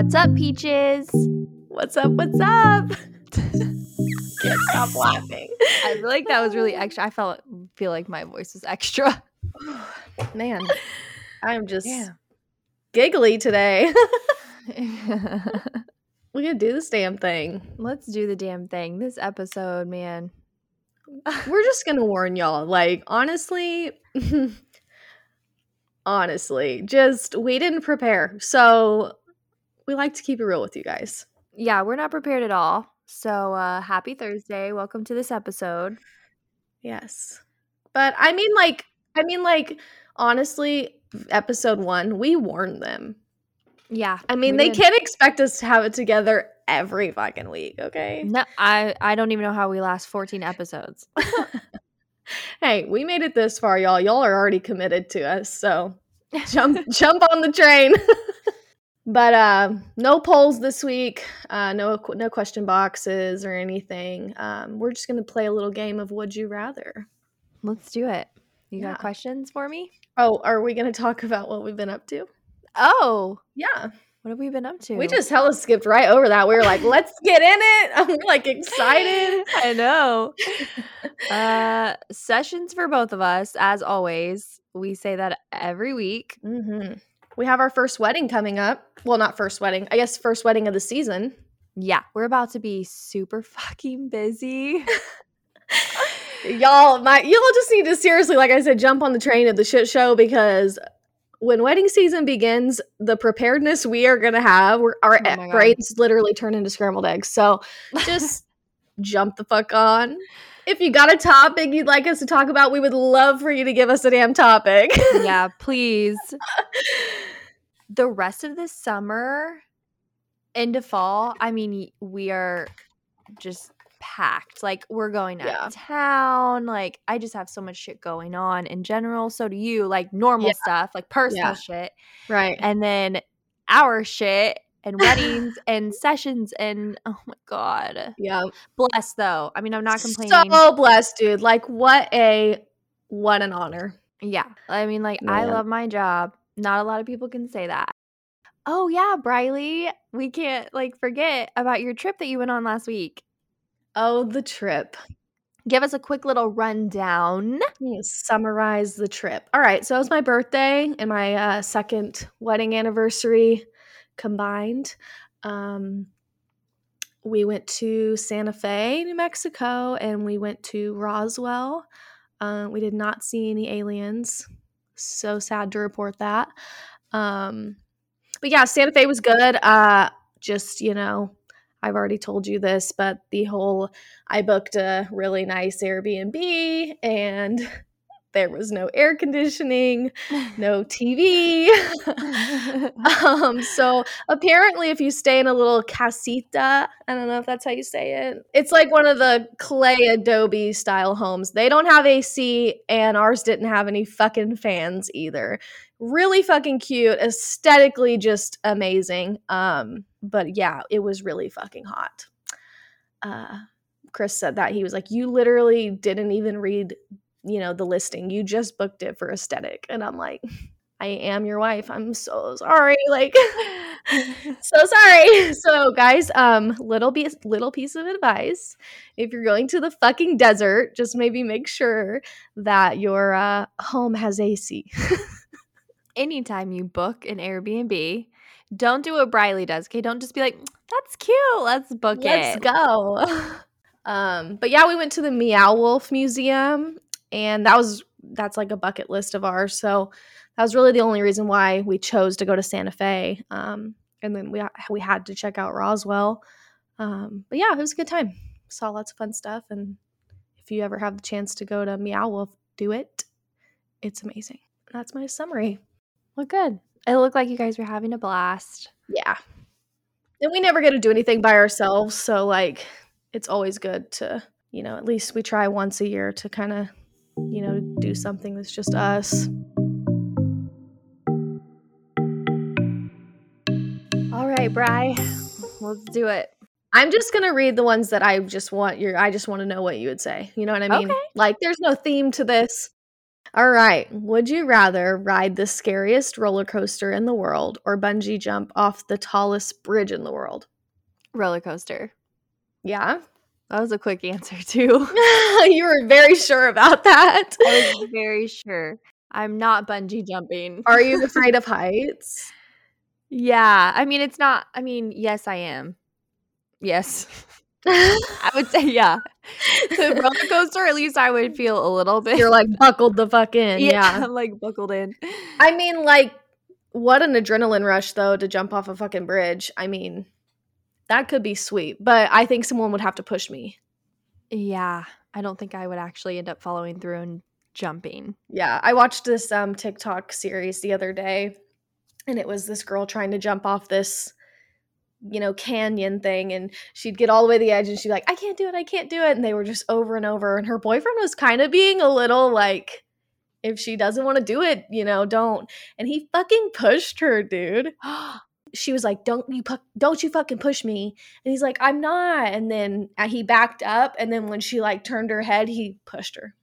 What's up, peaches? What's up? What's up? Can't stop laughing. I feel like that was really extra. I felt feel like my voice was extra. Man, I'm just Yeah. giggly today. We're gonna do this damn thing. Let's do the damn thing. This episode, man. We're just gonna warn y'all. Like, honestly, honestly, just we didn't prepare. So we like to keep it real with you guys. Yeah, we're not prepared at all. So uh happy Thursday. Welcome to this episode. Yes. But I mean like I mean like honestly, episode one, we warned them. Yeah. I mean, they did. can't expect us to have it together every fucking week, okay? No, I I don't even know how we last 14 episodes. Hey, we made it this far, y'all. Y'all are already committed to us, so jump jump on the train. but uh, no polls this week. Uh, no no question boxes or anything. Um, we're just gonna play a little game of Would You Rather. Let's do it. You Yeah. got questions for me? Oh, are we gonna talk about what we've been up to? Oh, Yeah, what have we been up to? we just hella skipped right over that. We were like, let's get in it. I'm like excited. I know. uh sessions for both of us as always. We say that every week. hmm We have our first wedding coming up. Well, not first wedding. I guess first wedding of the season. Yeah, we're about to be super fucking busy. Y'all, my y'all just need to seriously, like I said, jump on the train of the shit show because when wedding season begins, the preparedness we are gonna have, we're, our Oh brains literally turn into scrambled eggs. So just jump the fuck on. If you got a topic you'd like us to talk about, we would love for you to give us a damn topic. yeah, please. The rest of the summer into fall, I mean, we are just packed. Like we're going out Yeah. of town. Like I just have so much shit going on in general. So do you, like normal Yeah. stuff, like personal Yeah. shit. right. and then our shit and weddings and sessions and oh my god Yeah. blessed though i mean i'm not complaining So blessed, dude. Like what a what an honor. yeah i mean like i love my job not a lot of people can say that oh yeah briley we can't like forget about your trip that you went on last week Oh, the trip. give us a quick little rundown summarize the trip. All right, so it was my birthday and my uh, second wedding anniversary combined. Um, we went to Santa Fe, New Mexico, and we went to Roswell. Uh, we did not see any aliens. So sad to report that. Um, but yeah, Santa Fe was good. Uh, just you know, I've already told you this, but the whole I booked a really nice Airbnb and there was no air conditioning, no TV. um, so apparently, if you stay in a little casita, I don't know if that's how you say it. It's like one of the clay adobe style homes. They don't have AC, and ours didn't have any fucking fans either. Really fucking cute, aesthetically just amazing. Um, but yeah, it was really fucking hot. Uh, Chris said that he was like, "You literally didn't even read, you know, the listing. You just booked it for aesthetic. And I'm like, "I am your wife. I'm so sorry. Like, so sorry." So, guys, um, little piece, little piece of advice: if you're going to the fucking desert, just maybe make sure that your uh, home has AC. anytime you book an airbnb don't do what briley does okay don't just be like that's cute let's book it. Let's go. um, but yeah, we went to the Meow Wolf Museum, and that was that's like a bucket list of ours. So that was really the only reason why we chose to go to Santa Fe. Um, and then we we had to check out Roswell. Um, but yeah, it was a good time. Saw lots of fun stuff, and if you ever have the chance to go to Meow Wolf, do it. It's amazing. That's my summary. well good it looked like you guys were having a blast Yeah. And we never get to do anything by ourselves. So, like, it's always good to, you know, at least we try once a year to kind of, you know, do something that's just us. all right bry let's do it I'm just going to read the ones that I just want your, I just want to know what you would say. You know what I mean? Okay. Like, there's no theme to this. All right. Would you rather ride the scariest roller coaster in the world or bungee jump off the tallest bridge in the world? Roller coaster. Yeah. That was a quick answer too. you were very sure about that. I was very sure. I'm not bungee jumping. Are you afraid of heights? Yeah. I mean, it's not, I mean, yes, I am. Yes. I would say, yeah. The roller coaster, at least I would feel a little bit. You're like buckled the fuck in. yeah, Yeah. I'm like buckled in. I mean, like, what an adrenaline rush, though, to jump off a fucking bridge. I mean, that could be sweet, but I think someone would have to push me. Yeah. I don't think I would actually end up following through and jumping. Yeah, I watched this um TikTok series the other day and it was this girl trying to jump off this you know canyon thing and she'd get all the way to the edge and she'd be like I can't do it, I can't do it and they were just over and over and her boyfriend was kind of being a little like if she doesn't want to do it, you know, don't. And he fucking pushed her, dude. She was like, "Don't you pu- don't you fucking push me." And he's like, "I'm not." And then uh, he backed up and then when she like turned her head, he pushed her.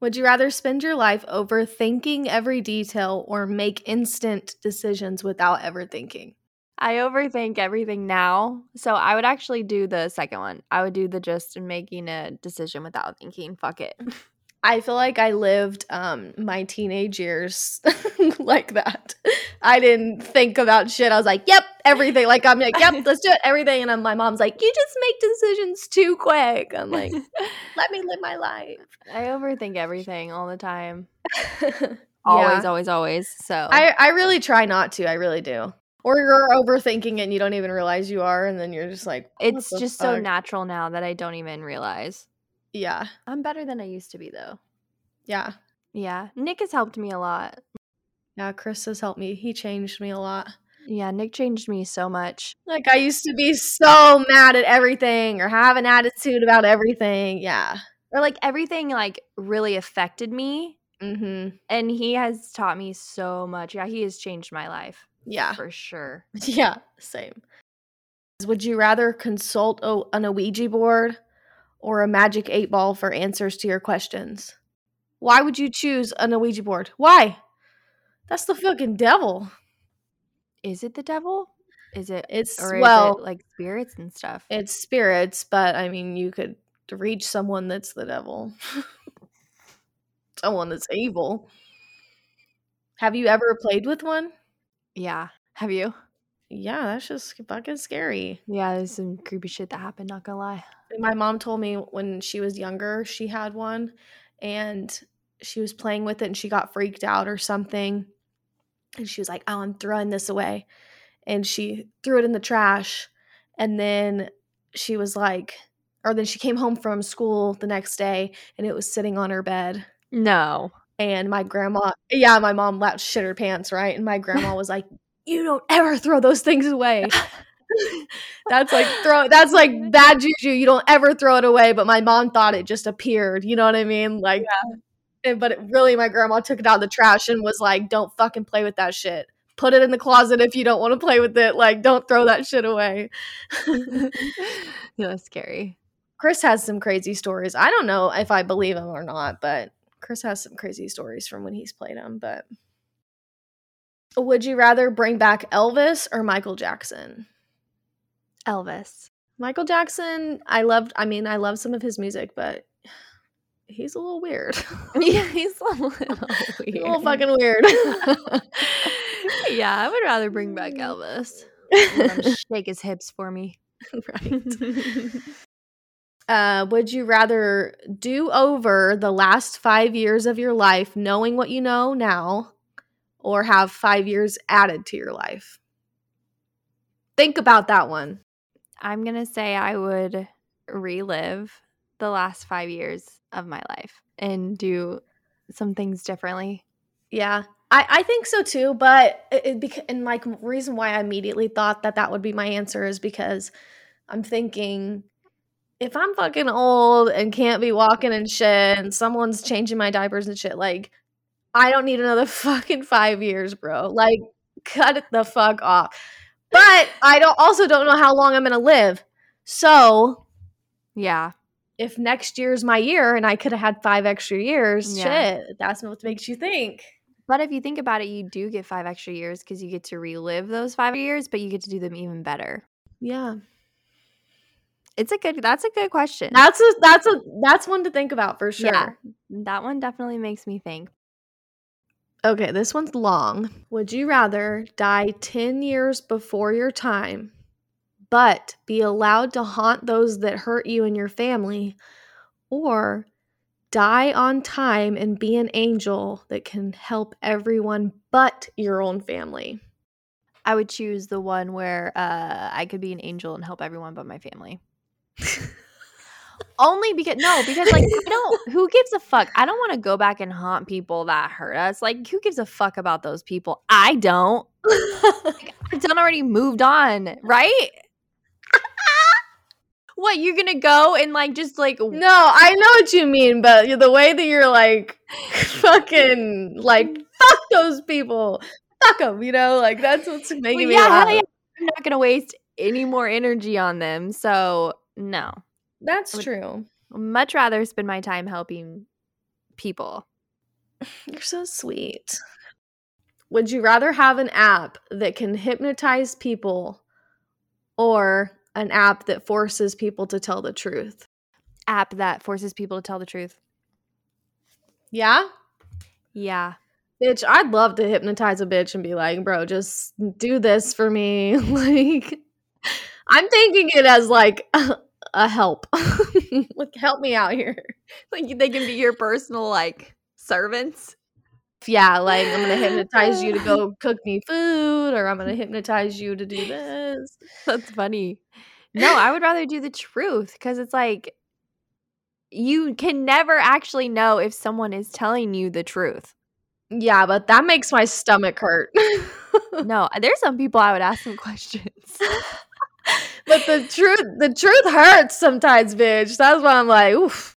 Would you rather spend your life overthinking every detail or make instant decisions without ever thinking? I overthink everything now. So I would actually do the second one. I would do the just making a decision without thinking. Fuck it. I feel like I lived um, my teenage years like that. I didn't think about shit. I was like, "Yep, everything." Like I'm like, "Yep, let's do it, everything." And I'm, my mom's like, "You just make decisions too quick." I'm like, "Let me live my life." I overthink everything all the time. Yeah. Always, always, always. So I, I really try not to. I really do. Or you're overthinking it and you don't even realize you are, and then you're just like, it's just so natural now that I don't even realize. Yeah, I'm better than I used to be though. yeah, Yeah. Nick has helped me a lot. yeah. Chris has helped me. He changed me a lot. Yeah, Nick changed me so much. Like I used to be so mad at everything or have an attitude about everything. Yeah. Or like everything like really affected me. Mm-hmm. And he has taught me so much. Yeah, he has changed my life Yeah. for sure. Yeah. Same. Would you rather consult a, an Ouija board or a magic eight ball for answers to your questions? Why would you choose an Ouija board? Why? That's the fucking devil. Is it the devil? Is it It's or well, it like spirits and stuff? it's spirits, but I mean, you could reach someone that's the devil, someone that's evil. Have you ever played with one? yeah. Have you? Yeah, that's just fucking scary. Yeah, there's some creepy shit that happened, not gonna lie. My mom told me when she was younger, she had one and she was playing with it and she got freaked out or something. And she was like, Oh, I'm throwing this away. And she threw it in the trash. And then she was like, or then she came home from school the next day and it was sitting on her bed. No. And my grandma, yeah, my mom let shit her pants, right? And my grandma was like, You don't ever throw those things away. that's like throw that's like bad juju. You don't ever throw it away. But my mom thought it just appeared. You know what I mean? Like and- eh, but it, really my grandma took it out of the trash and was like, Don't fucking play with that shit. Put it in the closet if you don't want to play with it. Like, don't throw that shit away. yeah, that's scary. Chris has some crazy stories. I don't know if I believe him or not, but Chris has some crazy stories from when he's played them. But would you rather bring back Elvis or Michael Jackson? Elvis. Michael Jackson, I loved, I mean, I love some of his music, but he's a little weird. yeah, he's a little weird. A little fucking weird. yeah, I would rather bring back Elvis. Shake his hips for me. right. Uh, would you rather do over the last five years of your life knowing what you know now or have five years added to your life? Think about that one. I'm gonna say I would relive the last five years of my life and do some things differently. Yeah, I, I think so too. But it, it and like reason why I immediately thought that that would be my answer is because I'm thinking if I'm fucking old and can't be walking and shit, and someone's changing my diapers and shit, like I don't need another fucking five years, bro. Like cut it the fuck off. But I don't also don't know how long I'm gonna live. So Yeah. if next year's my year and I could have had five extra years, Yeah. shit, that's what makes you think. But if you think about it, you do get five extra years because you get to relive those five years, but you get to do them even better. Yeah. It's a good. That's a good question. That's a that's a that's one to think about for sure. Yeah. that one definitely makes me think. Okay, this one's long. Would you rather die 10 years before your time, but be allowed to haunt those that hurt you and your family, or die on time and be an angel that can help everyone but your own family? I would choose the one where uh, I could be an angel and help everyone but my family. Only because no, because like I don't. Who gives a fuck? I don't want to go back and haunt people that hurt us. Like, who gives a fuck about those people? I don't. I've done already moved on, right? what you're gonna go and like just like no, I know what you mean, but the way that you're like fucking like fuck those people. Fuck them, you know? Like that's what's making Well, me yeah, laugh. yeah. I'm not gonna waste any more energy on them. So no, That's true. Much rather spend my time helping people. You're so sweet. Would you rather have an app that can hypnotize people or an app that forces people to tell the truth? App that forces people to tell the truth. Yeah? Yeah. Bitch, I'd love to hypnotize a bitch and be like, bro, just do this for me. like, I'm thinking it as like a help. like, help me out here. Like they can be your personal like servants. Yeah, like I'm gonna hypnotize you to go cook me food, or I'm gonna hypnotize you to do this. That's funny. No, I would rather do the truth because it's like you can never actually know if someone is telling you the truth. Yeah, but that makes my stomach hurt. No, uh, there's some people I would ask some questions. But the truth, the truth hurts sometimes, bitch. That's why I'm like, oof.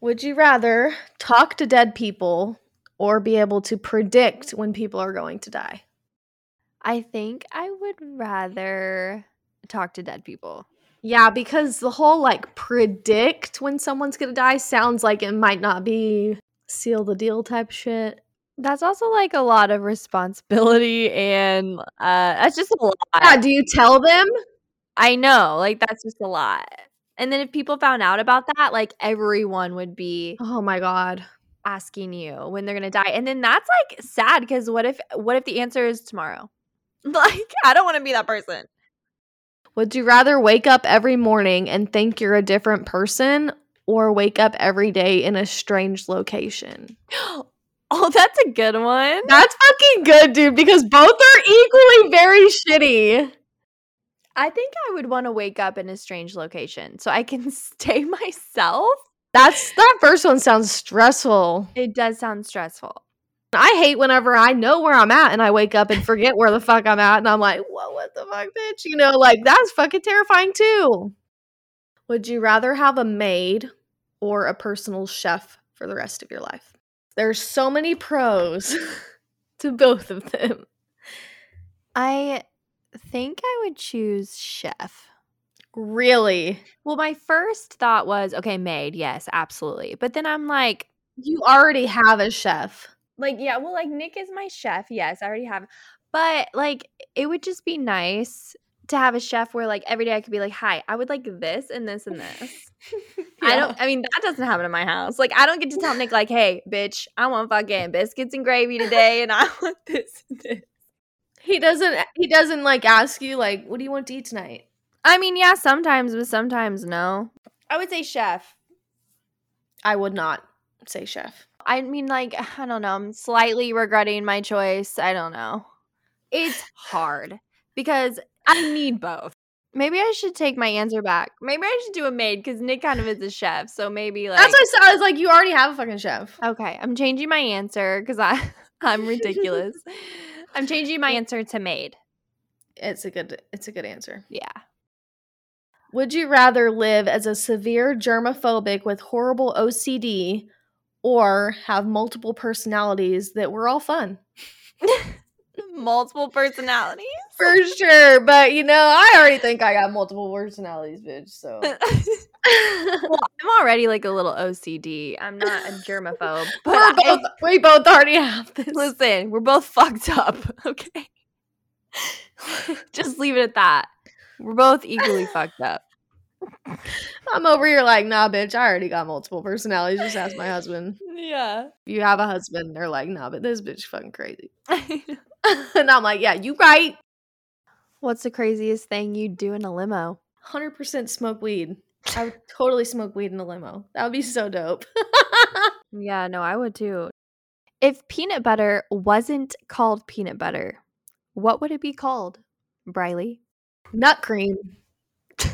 Would you rather talk to dead people or be able to predict when people are going to die? I think I would rather talk to dead people. Yeah, because the whole like predict when someone's gonna die sounds like it might not be seal the deal type shit. That's also like a lot of responsibility and uh that's just a lot. Yeah, do you tell them? I know, like that's just a lot. And then if people found out about that, like everyone would be Oh my god. asking you when they're gonna die. And then that's like sad because what if what if the answer is tomorrow? Like I don't want to be that person. Would you rather wake up every morning and think you're a different person or wake up every day in a strange location? Oh, that's a good one. That's fucking good, dude, because both are equally very shitty. I think I would want to wake up in a strange location so I can stay myself. That's that first one sounds stressful. It does sound stressful. I hate whenever I know where I'm at and I wake up and forget where the fuck I'm at and I'm like, whoa, what the fuck, bitch? You know, like that's fucking terrifying too. Would you rather have a maid or a personal chef for the rest of your life? There's so many pros to both of them. I think I would choose chef. Really? Well, my first thought was okay, maid, yes, absolutely. But then I'm like, You already have a chef. like yeah, well, like Nick is my chef. Yes, I already have. But like, it would just be nice to have a chef where like every day I could be like, hi, I would like this and this and this. I don't. I mean, that doesn't happen in my house. Like, I don't get to tell Nick like, hey, bitch, I want fucking biscuits and gravy today, and I want this. And this. He doesn't he doesn't like ask you like, what do you want to eat tonight? I mean, yeah, sometimes, but sometimes no. I would say chef. I would not say chef. I mean, like, I don't know. I'm slightly regretting my choice. I don't know. It's hard because I need both. Maybe I should take my answer back. Maybe I should do a maid because Nick kind of is a chef. So maybe like That's what I said. I was like, you already have a fucking chef. okay, I'm changing my answer because I I'm ridiculous. I'm changing my answer to maid. It's a good it's a good answer. Yeah. Would you rather live as a severe germophobic with horrible OCD or have multiple personalities that were all fun? Multiple personalities. For sure, but you know, I already think I got multiple personalities, bitch. So well, I'm already like a little OCD. I'm not a germaphobe. But We're both, I, we both already have this. listen, we're both fucked up. Okay. Just leave it at that. We're both equally fucked up. I'm over here like, nah, bitch, I already got multiple personalities. Just ask my husband. Yeah. If you have a husband, they're like, nah, but this bitch fucking crazy. and I'm like, yeah, you right. What's the craziest thing you'd do in a limo? 100% smoke weed. I would totally smoke weed in a limo. That would be so dope. Yeah, no, I would too. If peanut butter wasn't called peanut butter, what would it be called? Briley. Nut cream.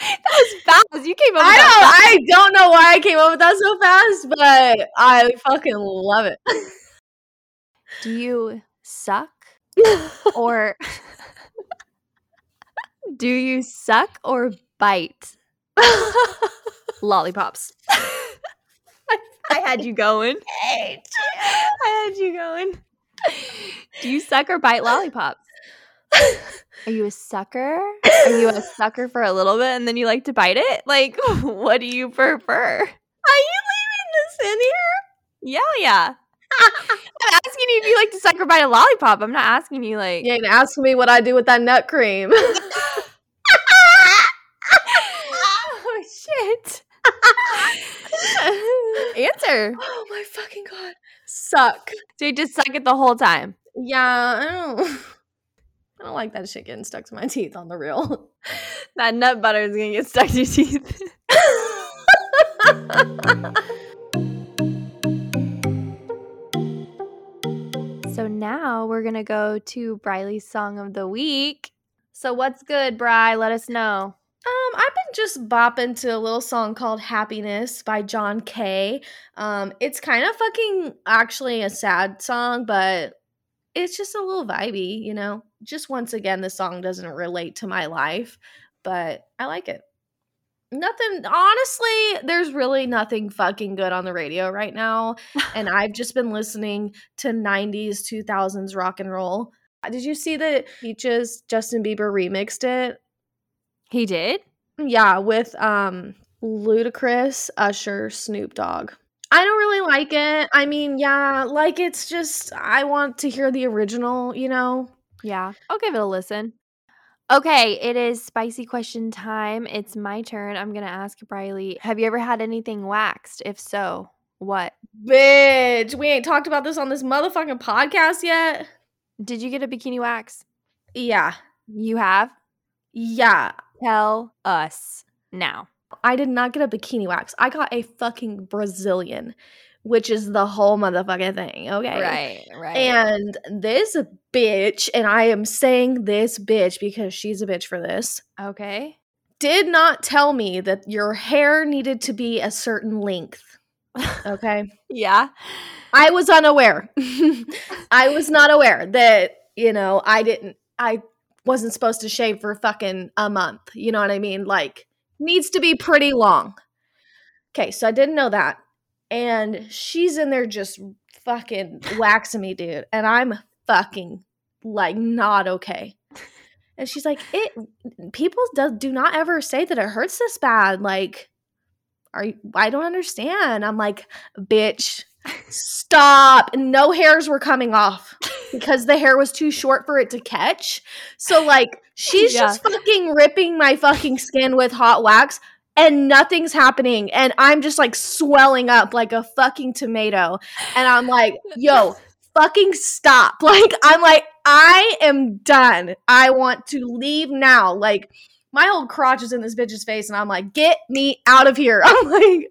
That was fast. You came up I don't, that I don't know why I came up with that so fast, but I fucking love it. Do you suck or do you suck or bite lollipops? I had you going. I had you going. Do you suck or bite lollipops? Are you a sucker? Are you a sucker for a little bit and then you like to bite it? Like, what do you prefer? Are you leaving this in here? Yeah, yeah. I'm asking you if you like to suck or bite a lollipop. I'm not asking you like. You ain't asking me what I do with that nut cream. oh shit. Answer. oh my fucking god. Suck. So you just suck it the whole time. Yeah, I don't I don't like that shit getting stuck to my teeth on the real. That nut butter is gonna get stuck to your teeth. so now we're gonna go to Briley's song of the week. So what's good, Bri? Let us know. Um, I've been just bopping to a little song called Happiness by John K. Um, it's kind of fucking actually a sad song, but it's just a little vibey, you know. Just once again, the song doesn't relate to my life, but I like it. Nothing, honestly, there's really nothing fucking good on the radio right now. and I've just been listening to 90s, 2000s rock and roll. Did you see that Peaches Justin Bieber remixed it? He did? Yeah, with um Ludacris, Usher, Snoop Dogg. I don't really like it. I mean, yeah, like it's just I want to hear the original, you know. Yeah. I'll give it a listen. Okay, it is spicy question time. It's my turn. I'm gonna ask Briley. Have you ever had anything waxed? If so, what? Bitch, we ain't talked about this on this motherfucking podcast yet. Did you get a bikini wax? Yeah. You have? Yeah. Tell us now. I did not get a bikini wax. I got a fucking Brazilian, which is the whole motherfucking thing, okay? Right, right. And this bitch, and I am saying this bitch because she's a bitch for this, okay. did not tell me that your hair needed to be a certain length. Okay. Yeah. I was unaware. I was not aware that, you know, I didn't, I wasn't supposed to shave for fucking a month. You know what I mean? Like, needs to be pretty long. Okay, so I didn't know that. And she's in there just fucking waxing me, dude. And I'm fucking like not okay. And she's like, it people do, do not ever say that it hurts this bad. Like, are you I don't understand. I'm like, bitch, stop. And no hairs were coming off because the hair was too short for it to catch. So like she's Yeah. just fucking ripping my fucking skin with hot wax and nothing's happening and I'm just like swelling up like a fucking tomato and I'm like, "Yo, fucking stop." Like I'm like, "I am done. I want to leave now." Like my whole crotch is in this bitch's face and I'm like, "Get me out of here." I'm like,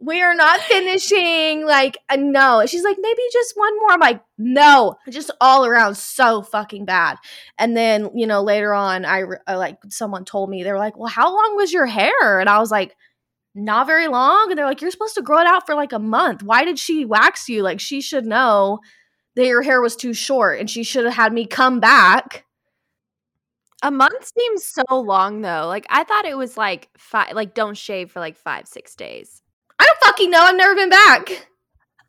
we are not finishing. Like, uh, no. She's like, maybe just one more. I'm like, no, just all around so fucking bad. And then, you know, later on, I, I like someone told me they were like, well, how long was your hair? And I was like, not very long. And they're like, you're supposed to grow it out for like a month. Why did she wax you? Like, she should know that your hair was too short, and she should have had me come back. A month seems so long though. Like I thought it was like five like don't shave for like five, six days. I don't fucking know. I've never been back.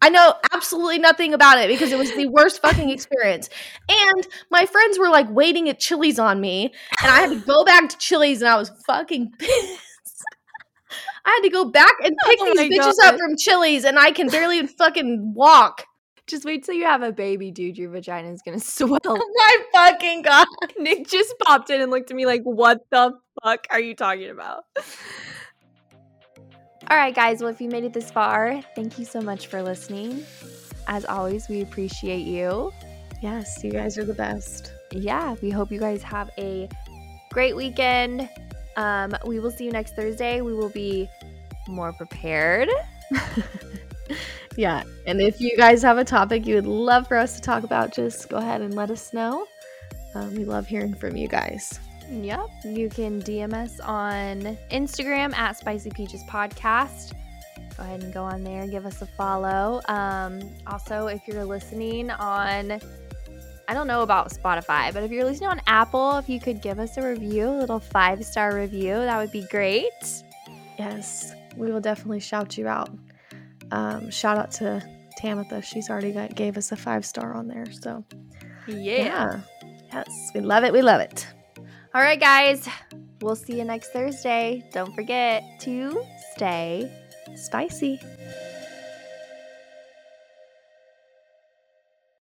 I know absolutely nothing about it because it was the worst fucking experience. And my friends were like waiting at Chili's on me, and I had to go back to Chili's, and I was fucking pissed. I had to go back and pick Oh these bitches God. up from Chili's, and I can barely even fucking walk. Just wait till you have a baby, dude. Your vagina is gonna swell. My fucking god. Nick just popped in and looked at me like, "What the fuck are you talking about?" All right, guys. Well, if you made it this far, thank you so much for listening. As always, we appreciate you. Yes, you guys are the best. Yeah, we hope you guys have a great weekend. Um, we will see you next Thursday. We will be more prepared. Yeah. And if you guys have a topic you would love for us to talk about, just go ahead and let us know. Um, we love hearing from you guys. Yep. You can DM us on Instagram at Spicy Peaches Podcast. Go ahead and go on there, give us a follow. Um, also, if you're listening on, I don't know about Spotify, but if you're listening on Apple, if you could give us a review, a little five star review, that would be great. Yes, we will definitely shout you out. Um, shout out to Tamitha. She's already got, gave us a five star on there. So, yeah. yeah. Yes, we love it. We love it. All right, guys. We'll see you next Thursday. Don't forget to stay Spicy.